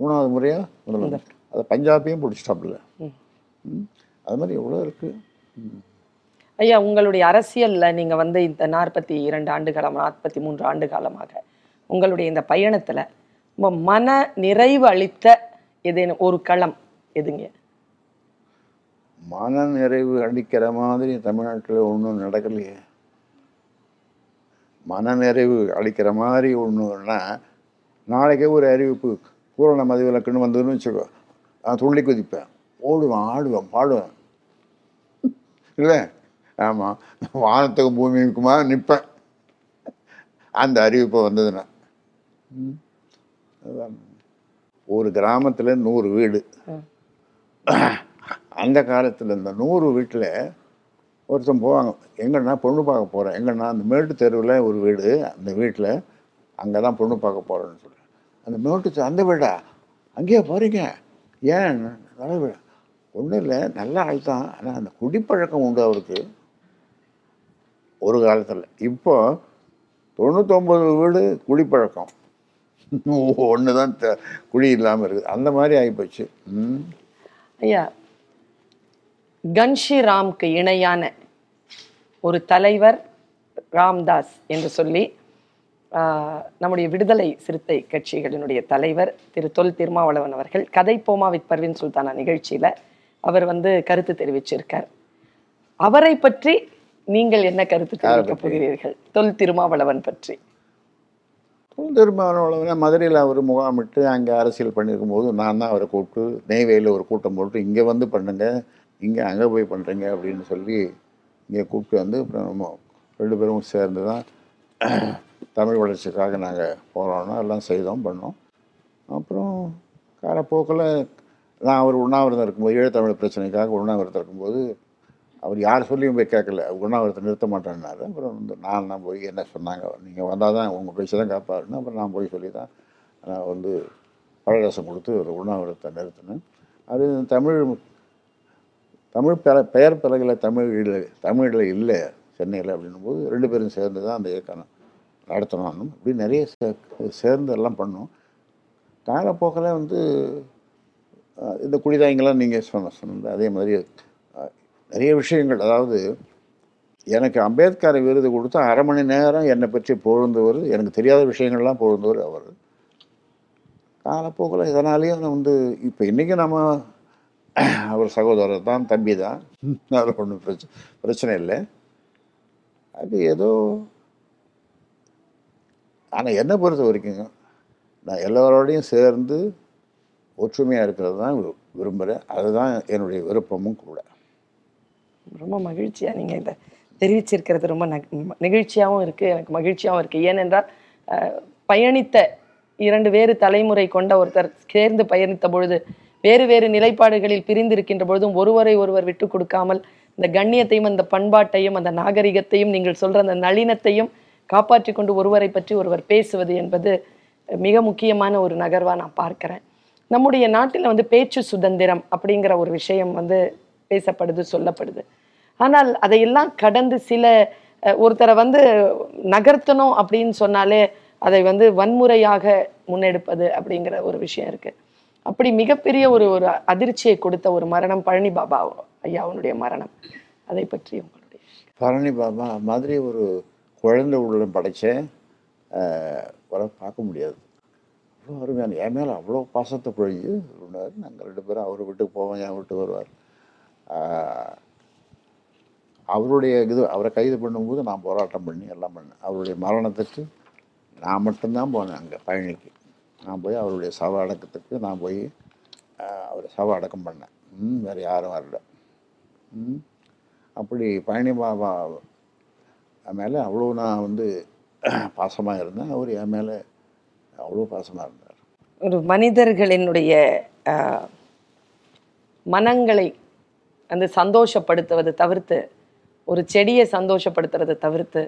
மூணாவது முறையாக முதல்ல அதை பஞ்சாபையும் பிடிச்சிட்டாப்புல. ம். அது மாதிரி எவ்வளோ இருக்குது ஐயா உங்களுடைய அரசியல்ல நீங்க வந்து இந்த நாற்பத்தி இரண்டு ஆண்டு காலம் நாற்பத்தி மூன்று ஆண்டு காலமாக உங்களுடைய இந்த பயணத்துல ரொம்ப மன நிறைவு அளித்த ஏதேனும் ஒரு களம் எதுங்க? மன நிறைவு அளிக்கிற மாதிரி தமிழ்நாட்டில் ஒன்றும் நடக்கலையே. மன நிறைவு அளிக்கிற மாதிரி ஒன்றுன்னா நாளைக்கே ஒரு அறிவிப்பு பூரண மதிவிலக்குன்னு வந்ததுன்னு வச்சுக்கோ. நான் துள்ளி குதிப்பேன். ஓடுவேன் ஆடுவேன் பாடுவேன். இல்லை? ஆமாம் வானத்துக்கும் பூமிக்குமா நிற்பேன் அந்த அறிவிப்பு வந்ததுன்னா. ஒரு கிராமத்தில் நூறு வீடு. அந்த காலத்தில் இந்த நூறு வீட்டில் ஒருத்தன் போவாங்க. எங்கன்னா பொண்ணு பார்க்க போகிறேன் எங்கன்னா அந்த மேட்டு தெருவில் ஒரு வீடு அந்த வீட்டில் அங்கே தான் பொண்ணு பார்க்க போகிறேன்னு சொல்லி அந்த மேட்டு அந்த வீடா அங்கேயே போகிறீங்க ஏன்? நல்ல வீடா ஒன்றும் இல்லை நல்ல ஆள் தான். ஆனால் அந்த குடிப்பழக்கம் உண்டு அவருக்கு. ஒரு காலத்தில். இப்போ தொண்ணூத்தொம்பது வீடு குடிப்பழக்கம். ஒன்று தான் குழி இல்லாமல் இருக்குது அந்த மாதிரி ஆகிப்போச்சு ஐயா கன்ஷிராம்க்கு இணையான ஒரு தலைவர் ராம்தாஸ் என்று சொல்லி நம்முடைய விடுதலை சிறுத்தை கட்சிகளினுடைய தலைவர் திரு தொல் திருமாவளவன் அவர்கள் கதை போமா வித் பர்வீன் சுல்தானா நிகழ்ச்சியில அவர் வந்து கருத்து தெரிவிச்சிருக்கார். அவரை பற்றி நீங்கள் என்ன கருத்து தெரிவிக்க போகிறீர்கள்? தொல் திருமாவளவன் பற்றி. திருமாவளவனை மதுரையில் அவர் முகாமிட்டு அங்கே அரசியல் பண்ணியிருக்கும் போது நான் தான் அவரை கூப்பிட்டு நெய்வேலியில் ஒரு கூட்டம் போட்டு இங்கே வந்து பண்ணுங்க இங்கே அங்கே போய் பண்ணுறீங்க அப்படின்னு சொல்லி இங்கே கூப்பிட்டு வந்து அப்புறம் ரெண்டு பேரும் சேர்ந்து தான் தமிழ் வளர்ச்சிக்காக நாங்கள் போகிறோன்னா எல்லாம் செய்தோம் பண்ணோம். அப்புறம் காலப்போக்கில் நான் அவர் உண்ணாவிரதம் இருக்கும்போது ஈழத்தமிழ் பிரச்சனைக்காக உண்ணாவிரதம் இருக்கும்போது அவர் யார் சொல்லியும் போய் கேட்கல. உண்ணாவிரத்தை நிறுத்த மாட்டேன்னாரு. அப்புறம் வந்து நான் நான் போய் என்ன சொன்னாங்க நீங்கள் வந்தால் தான் உங்கள் பேச்சு தான் காப்பாருன்னு அப்புறம் நான் போய் சொல்லி தான் நான் வந்து பழரசம் கொடுத்து ஒரு உண்ணாவிரத்தை நிறுத்தினேன். அது தமிழ் தமிழ் பெற பெயர் பிறகுல தமிழ் தமிழில் இல்லை சென்னையில் அப்படின்னும் போது ரெண்டு பேரும் சேர்ந்து தான் அந்த இயக்கம் நடத்தணும். இப்படி நிறைய சே- சேர்ந்து எல்லாம் பண்ணோம். காலப்போக்கில் வந்து இந்த குடிதாயங்களாம் நீங்கள் சொன்ன சொன்னது அதே மாதிரி நிறைய விஷயங்கள். அதாவது எனக்கு அம்பேத்கரை விருது கொடுத்தா அரை மணி நேரம் என்னை பற்றி புகழ்ந்தவர் எனக்கு தெரியாத விஷயங்கள்லாம் புகழ்ந்தவர் அவர். காலப்போக்கில் இதனாலேயே நான் வந்து இப்போ இன்றைக்கி நம்ம அவர் சகோதரர் தான் தம்பி தான். அதில் ஒன்றும் பிரச்சனை பிரச்சனை இல்லை. அது ஏதோ ஆனால் என்னை பொறுத்த வரைக்குங்க நான் எல்லாரோடையும் சேர்ந்து ஒற்றுமையாக இருக்கிறது தான் விரும்புகிறேன் அதுதான் என்னுடைய விருப்பமும் கூட. ரொம்ப மகிழ்ச்சியாக நீங்கள் இதை தெரிவிச்சிருக்கிறது ரொம்ப நெகிழ்ச்சியாகவும் இருக்குது எனக்கு மகிழ்ச்சியாகவும் இருக்குது ஏனென்றால் பயணித்த இரண்டு வேறு தலைமுறை கொண்ட ஒருத்தர் சேர்ந்து பயணித்த பொழுது வேறு வேறு நிலைப்பாடுகளில் பிரிந்திருக்கின்ற பொழுதும் ஒருவரை ஒருவர் விட்டு கொடுக்காமல் இந்த கண்ணியத்தையும் அந்த பண்பாட்டையும் அந்த நாகரிகத்தையும் நீங்கள் சொல்கிற அந்த நளினத்தையும் காப்பாற்றி கொண்டு ஒருவரை பற்றி ஒருவர் பேசுவது என்பது மிக முக்கியமான ஒரு நகர்வாக நான் பார்க்குறேன். நம்முடைய நாட்டில் வந்து பேச்சு சுதந்திரம் அப்படிங்கிற ஒரு விஷயம் வந்து பேசப்படுது சொல்லப்படுது. ஆனால் அதையெல்லாம் கடந்து சில ஒருத்தரை வந்து நகர்த்தணும் அப்படின்னு சொன்னாலே அதை வந்து வன்முறையாக முன்னெடுப்பது அப்படிங்கிற ஒரு விஷயம் இருக்குது அப்படி மிகப்பெரிய ஒரு ஒரு அதிர்ச்சியை கொடுத்த ஒரு மரணம் பழனி பாபா ஐயா அவனுடைய மரணம். அதை பற்றி உங்களுடைய பழனி பாபா மாதிரி ஒரு குழந்தை உள்ளம் படைத்தேன் வர பார்க்க முடியாது. அவ்வளோ அருமையான என் மேலே அவ்வளோ பாசத்தை பொழிஞ்சு சொன்னார் நாங்கள் ரெண்டு பேரும் அவர் வீட்டுக்கு போவோம் என் வீட்டுக்கு வருவார். அவருடைய இது அவரை கைது பண்ணும்போது நான் போராட்டம் பண்ணி எல்லாம் பண்ணேன். அவருடைய மரணத்துக்கு நான் மட்டும்தான் போனேன் அங்கே பழனிக்கு நான் போய் அவருடைய சவ அடக்கத்துக்கு நான் போய் அவரை சவ அடக்கம் பண்ணேன். ம், வேறு யாரும் வரல. ம். அப்படி பழனி பாபா மேலே அவ்வளோ நான் வந்து பாசமாக இருந்தேன். அவர் என் மேலே அவ்வளோ பாசமாக இருந்தார். ஒரு மனிதர்களினுடைய மனங்களை வந்து சந்தோஷப்படுத்துவதை தவிர்த்து ஒரு செடியை சந்தோஷப்படுத்துறதை தவிர்த்து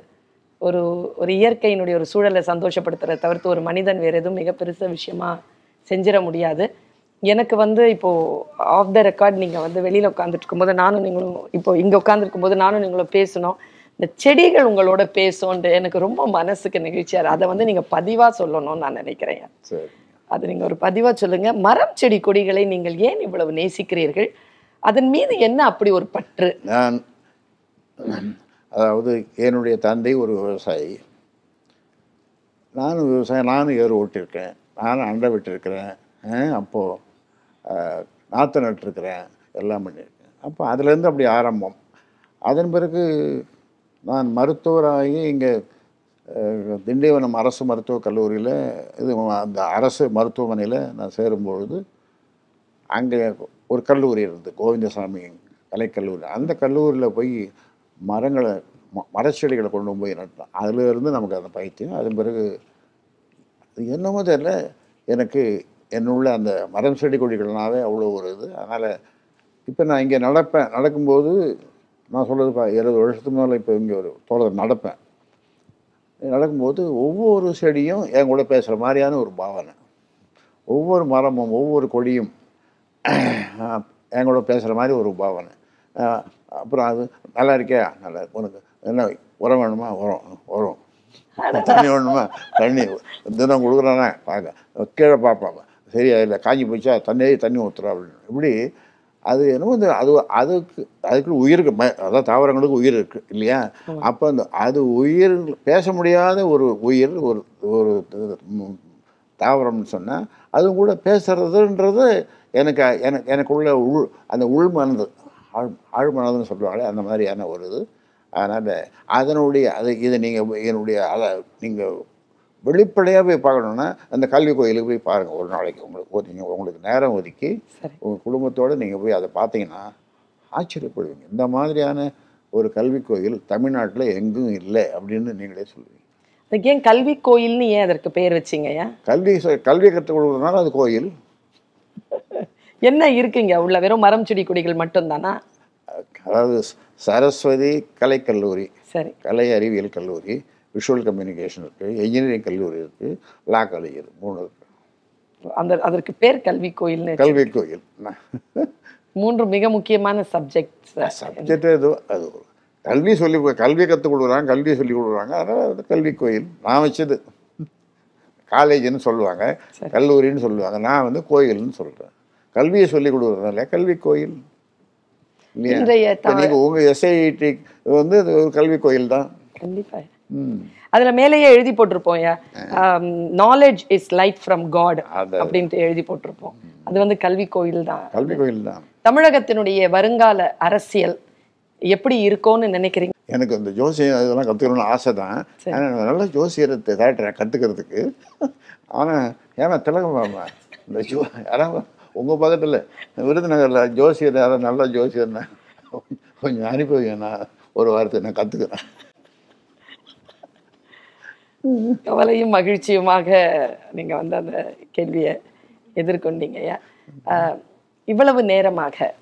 ஒரு ஒரு இயற்கையினுடைய ஒரு சூழலை சந்தோஷப்படுத்துறதை தவிர்த்து ஒரு மனிதன் வேறு எதுவும் மிக பெருச விஷயமா செஞ்சிட முடியாது. எனக்கு வந்து இப்போது ஆஃப் த ரெக்கார்ட் நீங்கள் வந்து வெளியில் உட்காந்துட்டு இருக்கும்போது நானும் நீங்களும் இப்போ இங்கே உட்காந்துருக்கும் போது நானும் நீங்களும் பேசணும் இந்த செடிகள் உங்களோட பேசும்ன்ட்டு எனக்கு ரொம்ப மனசுக்கு நிகழ்ச்சியா இருக்கு. அதை வந்து நீங்க பதிவா சொல்லணும்னு நான் நினைக்கிறேன். சரி அது நீங்க ஒரு பதிவா சொல்லுங்க. மரம் செடி கொடிகளை நீங்கள் ஏன் இவ்வளவு நேசிக்கிறீர்கள்? அதன் மீது என்ன அப்படி ஒரு பற்று? நான் அதாவது என்னுடைய தந்தை ஒரு விவசாயி. நானும் விவசாயம் நானும் ஏறு ஓட்டியிருக்கேன். நானும் அண்டை விட்டிருக்கிறேன். அப்போது நாற்று நட்டிருக்கிறேன். எல்லாம் பண்ணியிருக்கேன். அப்போ அதுலேருந்து அப்படி ஆரம்பம். அதன் பிறகு நான் மருத்துவராகி இங்கே திண்டிவனம் அரசு மருத்துவக் கல்லூரியில் இது அந்த அரசு மருத்துவமனையில் நான் சேரும்பொழுது அங்கே ஒரு கல்லூரி இருந்தது கோவிந்தசாமி கலைக்கல்லூரி அந்த கல்லூரியில் போய் மரங்களை ம- மரச்செடிகளை கொண்டு போய் நட்டோம். அதிலிருந்து நமக்கு அந்த பைத்தியம். அதன் பிறகு அது என்னமோ தெரியல எனக்கு என்னுள்ள அந்த மரம் செடி கொடிகள்னாவே அவ்வளோ ஒரு இது. அதனால் இப்போ நான் இங்கே நடப்பேன். நடக்கும்போது நான் சொல்கிறதுப்பா இருபது வருஷத்துக்கு முன்னால் இப்போ இங்கே ஒரு தோழர் நடப்பேன். நடக்கும்போது ஒவ்வொரு செடியும் என் கூட பேசுகிற மாதிரியான ஒரு பாவனை. ஒவ்வொரு மரமும் ஒவ்வொரு கொடியும் என் கூட பேசுகிற மாதிரி ஒரு பாவனை. அப்புறம் அது நல்லா இருக்கே நல்லா உனக்கு என்ன உரம் வேணுமா? உரம் உரம். தண்ணி வேணுமா? தண்ணி தினம் கொடுக்குறானே பார்க்க கீழே பார்ப்பாங்க சரியா? இல்லை காஞ்சி போச்சா தண்ணியே தண்ணி ஊற்றுறா அப்படின்னு இப்படி அது என்னமோ இந்த அது அதுக்கு அதுக்கு உயிருக்கு ம அதாவது தாவரங்களுக்கு உயிர் இருக்குது இல்லையா? அப்போ அந்த அது உயிர் பேச முடியாத ஒரு உயிர் ஒரு ஒரு தாவரம்னு சொன்னால் அதுவும் கூட பேசுறதுன்றது எனக்கு எனக்கு எனக்குள்ள உள் அந்த உள்மனது ஆழ் ஆழ்மனதுன்னு சொல்லுவாங்களே அந்த மாதிரியான ஒரு இது. அதனால் அதனுடைய அது இதை நீங்கள் என்னுடைய அதை நீங்கள் வெளிப்படையாக போய் பார்க்கணுன்னா அந்த கல்வி கோயிலுக்கு போய் பாருங்கள் ஒரு நாளைக்கு உங்களுக்கு நீங்கள் உங்களுக்கு நேரம் ஒதுக்கி உங்கள் குடும்பத்தோடு நீங்கள் போய் அதை பார்த்தீங்கன்னா ஆச்சரியப்படுவீங்க. இந்த மாதிரியான ஒரு கல்வி கோயில் தமிழ்நாட்டில் எங்கும் இல்லை அப்படின்னு நீங்களே சொல்லுவீங்க. அதுக்கு ஏன் கல்வி கோயில்னு ஏன் அதற்கு பெயர் வச்சீங்கய்யா கல்வி சொ- கல்வி கற்றுக் கொடுக்குறதுனால அது கோயில். என்ன இருக்குங்க? உள்ள வெறும் மரம் செடி கொடிகள் மட்டும்தானா? அதாவது சரஸ்வதி கலைக்கல்லூரி சரி. கலை அறிவியல் கல்லூரி. விஷுவல் கம்யூனிகேஷன் இருக்குது இன்ஜினியரிங் கல்லூரி இருக்குது லா காலேஜ் இருக்குது மூணு இருக்கு. அந்த அதற்கு பேர் கல்வி கோயில்னு கல்வி கோயில். மூன்று மிக முக்கியமான சப்ஜெக்ட்ஸ் சப்ஜெக்ட் ஏதோ அது கல்வி சொல்லி கல்வி கற்றுக் கொடுக்குறாங்க கல்வி சொல்லி கொடுக்குறாங்க அதனால் அது கல்வி கோயில். நான் வச்சது. காலேஜ்னு சொல்லுவாங்க கல்லூரின்னு சொல்லுவாங்க நான் வந்து கோயில்னு சொல்கிறேன் கல்வியை சொல்லி கொடுக்குறதுனால கல்வி கோயில். இல்லையா? நீங்கள் உங்கள் எஸ்ஐடி வந்து ஒரு கல்வி கோயில் தான் கண்டிப்பா. ம் அதுல மேலேயே எழுதி போட்டிருப்போம் knowledge is light from God அப்படின்ட்டு எழுதி போட்டிருப்போம். அது வந்து கல்வி கோயில் தான். கல்வி கோயில் தான். தமிழகத்தினுடைய வருங்கால அரசியல் எப்படி இருக்கும்னு நினைக்கிறீங்க? எனக்கு இந்த ஜோசியம் இதெல்லாம் கற்றுக்கணும்னு ஆசை தான். நல்ல ஜோசியத்தை தேட்டுறேன் கற்றுக்கிறதுக்கு ஆனால் ஏமா திலகமாமா இந்த ஜோ யாராவது உங்கள் பக்கத்தில் விருதுநகரில் ஜோசியர் யாராவது நல்ல ஜோசியர்னா கொஞ்சம் அனுப்பி நான் ஒரு வாரத்தை நான் கற்றுக்கிறேன் கவலையும் மகிழ்ச்சியுமாக நீங்க வந்து அந்த கேள்வியை எதிர்கொண்டீங்க இவ்வளவு நேரமாக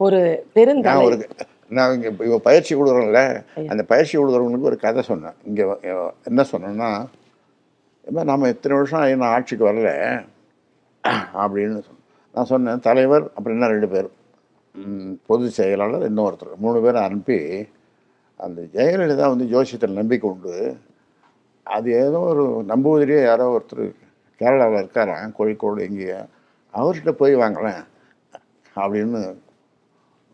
ஒரு பெருந்தலை ஒரு நான் இங்கே இப்போ பயிற்சி கொடுக்குறோம்ல அந்த பயிற்சி கொடுக்குறவங்களுக்கு ஒரு கதை சொன்னேன். இங்கே என்ன சொன்னேன்னா இப்போ இத்தனை வருஷம் நான் ஆட்சிக்கு வரல. அப்படின்னு சொன்னேன். நான் சொன்னேன் தலைவர் அப்புறம் என்ன ரெண்டு பேர்? ம், பொதுச் செயலாளர் இன்னொருத்தர். மூணு பேரை அனுப்பி அந்த ஜெயலலிதா வந்து ஜோசியத்தில் நம்பிக்கை உண்டு. அது ஏதோ ஒரு நம்புவதிலேயே யாரோ ஒருத்தர் கேரளாவில் இருக்காராம் கோழிக்கோடு எங்கேயோ. அவர்கிட்ட போய் வாங்கலேன் அப்படின்னு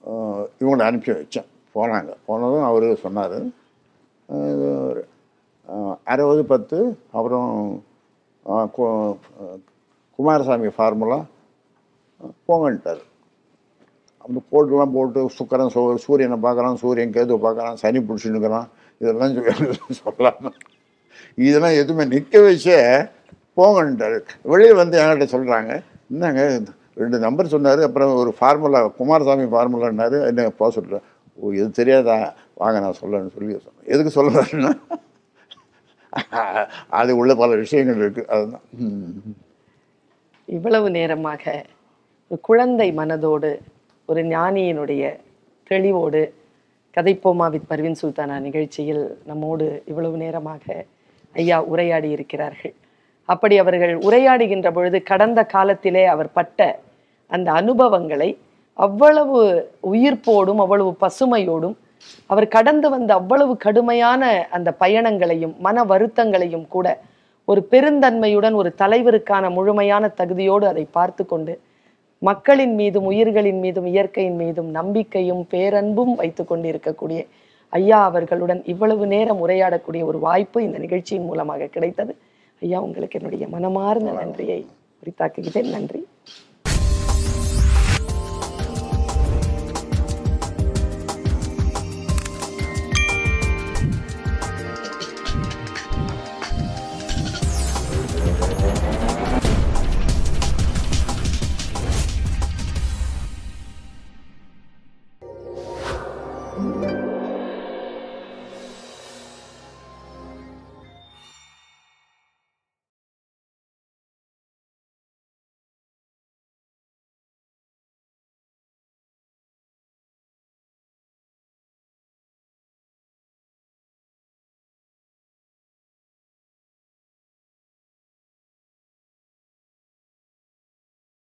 ஆஹ், இவங்களை அனுப்பி வச்சேன். போனாங்க. போனதும் அவர் சொன்னார். அறுபது பத்து அப்புறம் குமாரசாமி ஃபார்முலா போங்கன்ட்டார். அந்த போட்டுலாம் போட்டு சுக்கரன் சூ சூரியனை பார்க்குறான் சூரியன் கேது பார்க்குறான் சனி பிடிச்சின்னுக்கிறான். இதெல்லாம் சொல்லலாம். சொல்லாம இதெல்லாம் எதுவுமே நிற்க வச்சே போங்கன்ட்டார் வெளியே வந்து என்கிட்ட சொல்கிறாங்க என்னங்க ரெண்டு நம்பர் சொன்னார் அப்புறம் ஒரு ஃபார்முலா குமாரசாமி ஃபார்முலான்னாரு என்ன போக சொல்கிறேன் ஓ இது தெரியாதா? வாங்க நான் சொல்லணும்னு சொல்லி சொன்னேன். எதுக்கு சொல்லுறேன்னா அது உள்ள பல விஷயங்கள் இருக்குது அதுதான். இவ்வளவு நேரமாக குழந்தை மனதோடு ஒரு ஞானியினுடைய தெளிவோடு கதைப்போமா வித் பர்வின் சுல்தானா நிகழ்ச்சியில் நம்மோடு இவ்வளவு நேரமாக ஐயா உரையாடி இருக்கிறார்கள். அப்படி அவர்கள் உரையாடுகின்ற பொழுது கடந்த காலத்திலே அவர் பட்ட அந்த அனுபவங்களை அவ்வளவு உயிர்ப்போடும் அவ்வளவு பசுமையோடும் அவர் கடந்து வந்த அவ்வளவு கடுமையான அந்த பயணங்களையும் மன வருத்தங்களையும் கூட ஒரு பெருந்தன்மையுடன் ஒரு தலைவருக்கான முழுமையான தகுதியோடு அதை பார்த்து கொண்டு மக்களின் மீதும் உயிர்களின் மீதும் இயற்கையின் மீதும் நம்பிக்கையும் பேரன்பும் வைத்து கொண்டிருக்கக்கூடிய ஐயா அவர்களுடன் இவ்வளவு நேரம் உரையாடக்கூடிய ஒரு வாய்ப்பு இந்த நிகழ்ச்சியின் மூலமாக கிடைத்தது. ஐயா உங்களுக்கு என்னுடைய மனமார்ந்த நன்றியை உரித்தாக்குகிறேன். நன்றி.